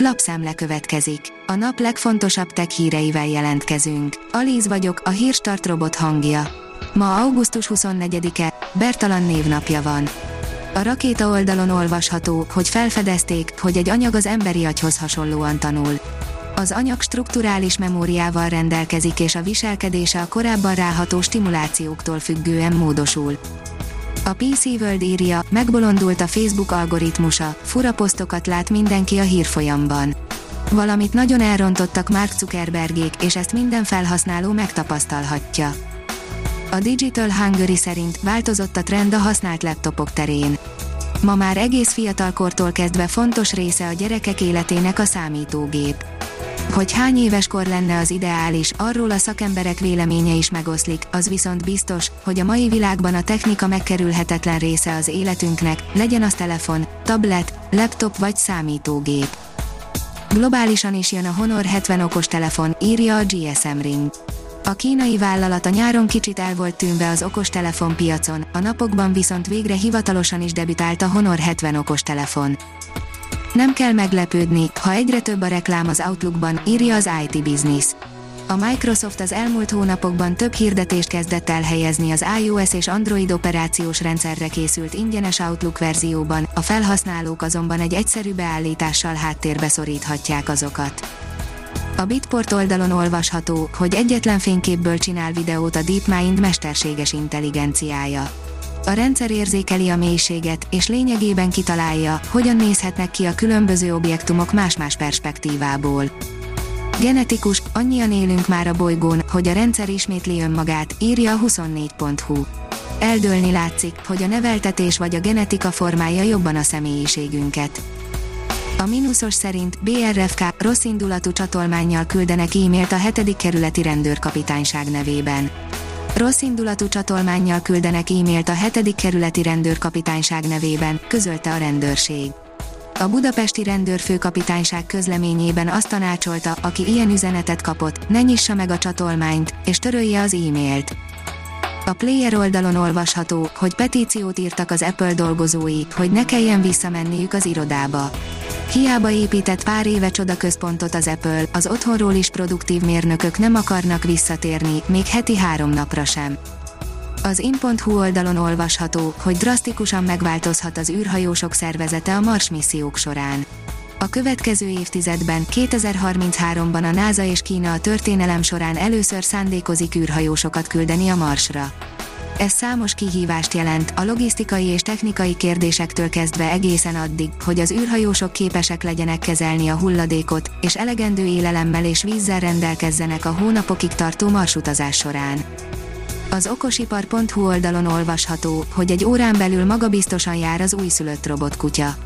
Lapszemle következik. A nap legfontosabb tech híreivel jelentkezünk. Alíz vagyok, a hírstart robot hangja. Ma augusztus 24-e, Bertalan névnapja van. A rakéta oldalon olvasható, hogy felfedezték, hogy egy anyag az emberi agyhoz hasonlóan tanul. Az anyag strukturális memóriával rendelkezik és a viselkedése a korábban ráható stimulációktól függően módosul. A PC World írja, megbolondult a Facebook algoritmusa, fura posztokat lát mindenki a hírfolyamban. Valamit nagyon elrontottak Mark Zuckerbergék, és ezt minden felhasználó megtapasztalhatja. A Digital Hungary szerint változott a trend a használt laptopok terén. Ma már egész fiatalkortól kezdve fontos része a gyerekek életének a számítógép. Hogy hány éves kor lenne az ideális, arról a szakemberek véleménye is megoszlik, az viszont biztos, hogy a mai világban a technika megkerülhetetlen része az életünknek, legyen az telefon, tablet, laptop vagy számítógép. Globálisan is jön a Honor 70 okos telefon, írja a GSM Ring. A kínai vállalat a nyáron kicsit el volt tűnve az okostelefon piacon, a napokban viszont végre hivatalosan is debütált a Honor 70 okostelefon. Nem kell meglepődni, ha egyre több a reklám az Outlookban, írja az IT Business. A Microsoft az elmúlt hónapokban több hirdetést kezdett el helyezni az iOS és Android operációs rendszerre készült ingyenes Outlook verzióban, a felhasználók azonban egy egyszerű beállítással háttérbe szoríthatják azokat. A Bitport oldalon olvasható, hogy egyetlen fényképből csinál videót a DeepMind mesterséges intelligenciája. A rendszer érzékeli a mélységet, és lényegében kitalálja, hogyan nézhetnek ki a különböző objektumok más-más perspektívából. Genetikus, annyian élünk már a bolygón, hogy a rendszer ismétli önmagát, írja a 24.hu. Eldőlni látszik, hogy a neveltetés vagy a genetika formálja jobban a személyiségünket. A mínuszos szerint BRFK rossz indulatú csatolmánnyal küldenek e-mailt a 7. kerületi rendőrkapitányság nevében Rossz indulatú csatolmánnyal küldenek e-mailt a 7. kerületi rendőrkapitányság nevében, közölte a rendőrség. A budapesti rendőrfőkapitányság közleményében azt tanácsolta, aki ilyen üzenetet kapott, ne nyissa meg a csatolmányt, és törölje az e-mailt. A player oldalon olvasható, hogy petíciót írtak az Apple dolgozói, hogy ne kelljen visszamenniük az irodába. Hiába épített pár éve csodaközpontot az Apple, az otthonról is produktív mérnökök nem akarnak visszatérni, még heti három napra sem. Az in.hu oldalon olvasható, hogy drasztikusan megváltozhat az űrhajósok szervezete a Mars missziók során. A következő évtizedben, 2033-ban a NASA és Kína a történelem során először szándékozik űrhajósokat küldeni a Marsra. Ez számos kihívást jelent, a logisztikai és technikai kérdésektől kezdve egészen addig, hogy az űrhajósok képesek legyenek kezelni a hulladékot, és elegendő élelemmel és vízzel rendelkezzenek a hónapokig tartó marsutazás során. Az okosipar.hu oldalon olvasható, hogy egy órán belül magabiztosan jár az újszülött robotkutya.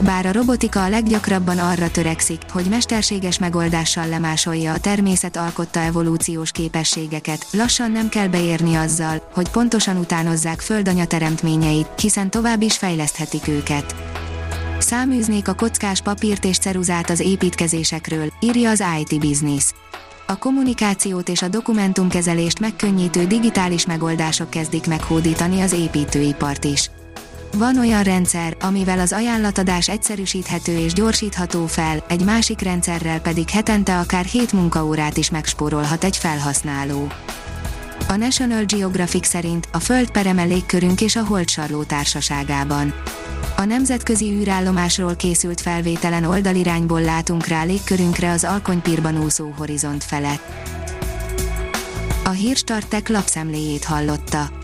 Bár a robotika a leggyakrabban arra törekszik, hogy mesterséges megoldással lemásolja a természet alkotta evolúciós képességeket, lassan nem kell beérni azzal, hogy pontosan utánozzák földanya teremtményeit, hiszen tovább is fejleszthetik őket. Száműznék a kockás papírt és ceruzát az építkezésekről, írja az IT Business. A kommunikációt és a dokumentumkezelést megkönnyítő digitális megoldások kezdik meghódítani az építőipart is. Van olyan rendszer, amivel az ajánlatadás egyszerűsíthető és gyorsítható fel, egy másik rendszerrel pedig hetente akár 7 munkaórát is megspórolhat egy felhasználó. A National Geographic szerint a Föld pereme légkörünk és a Holdsarló társaságában. A nemzetközi űrállomásról készült felvételen oldalirányból látunk rá légkörünkre az alkonypírban úszó horizont felett. A Hírstartek lapszemléjét hallotta.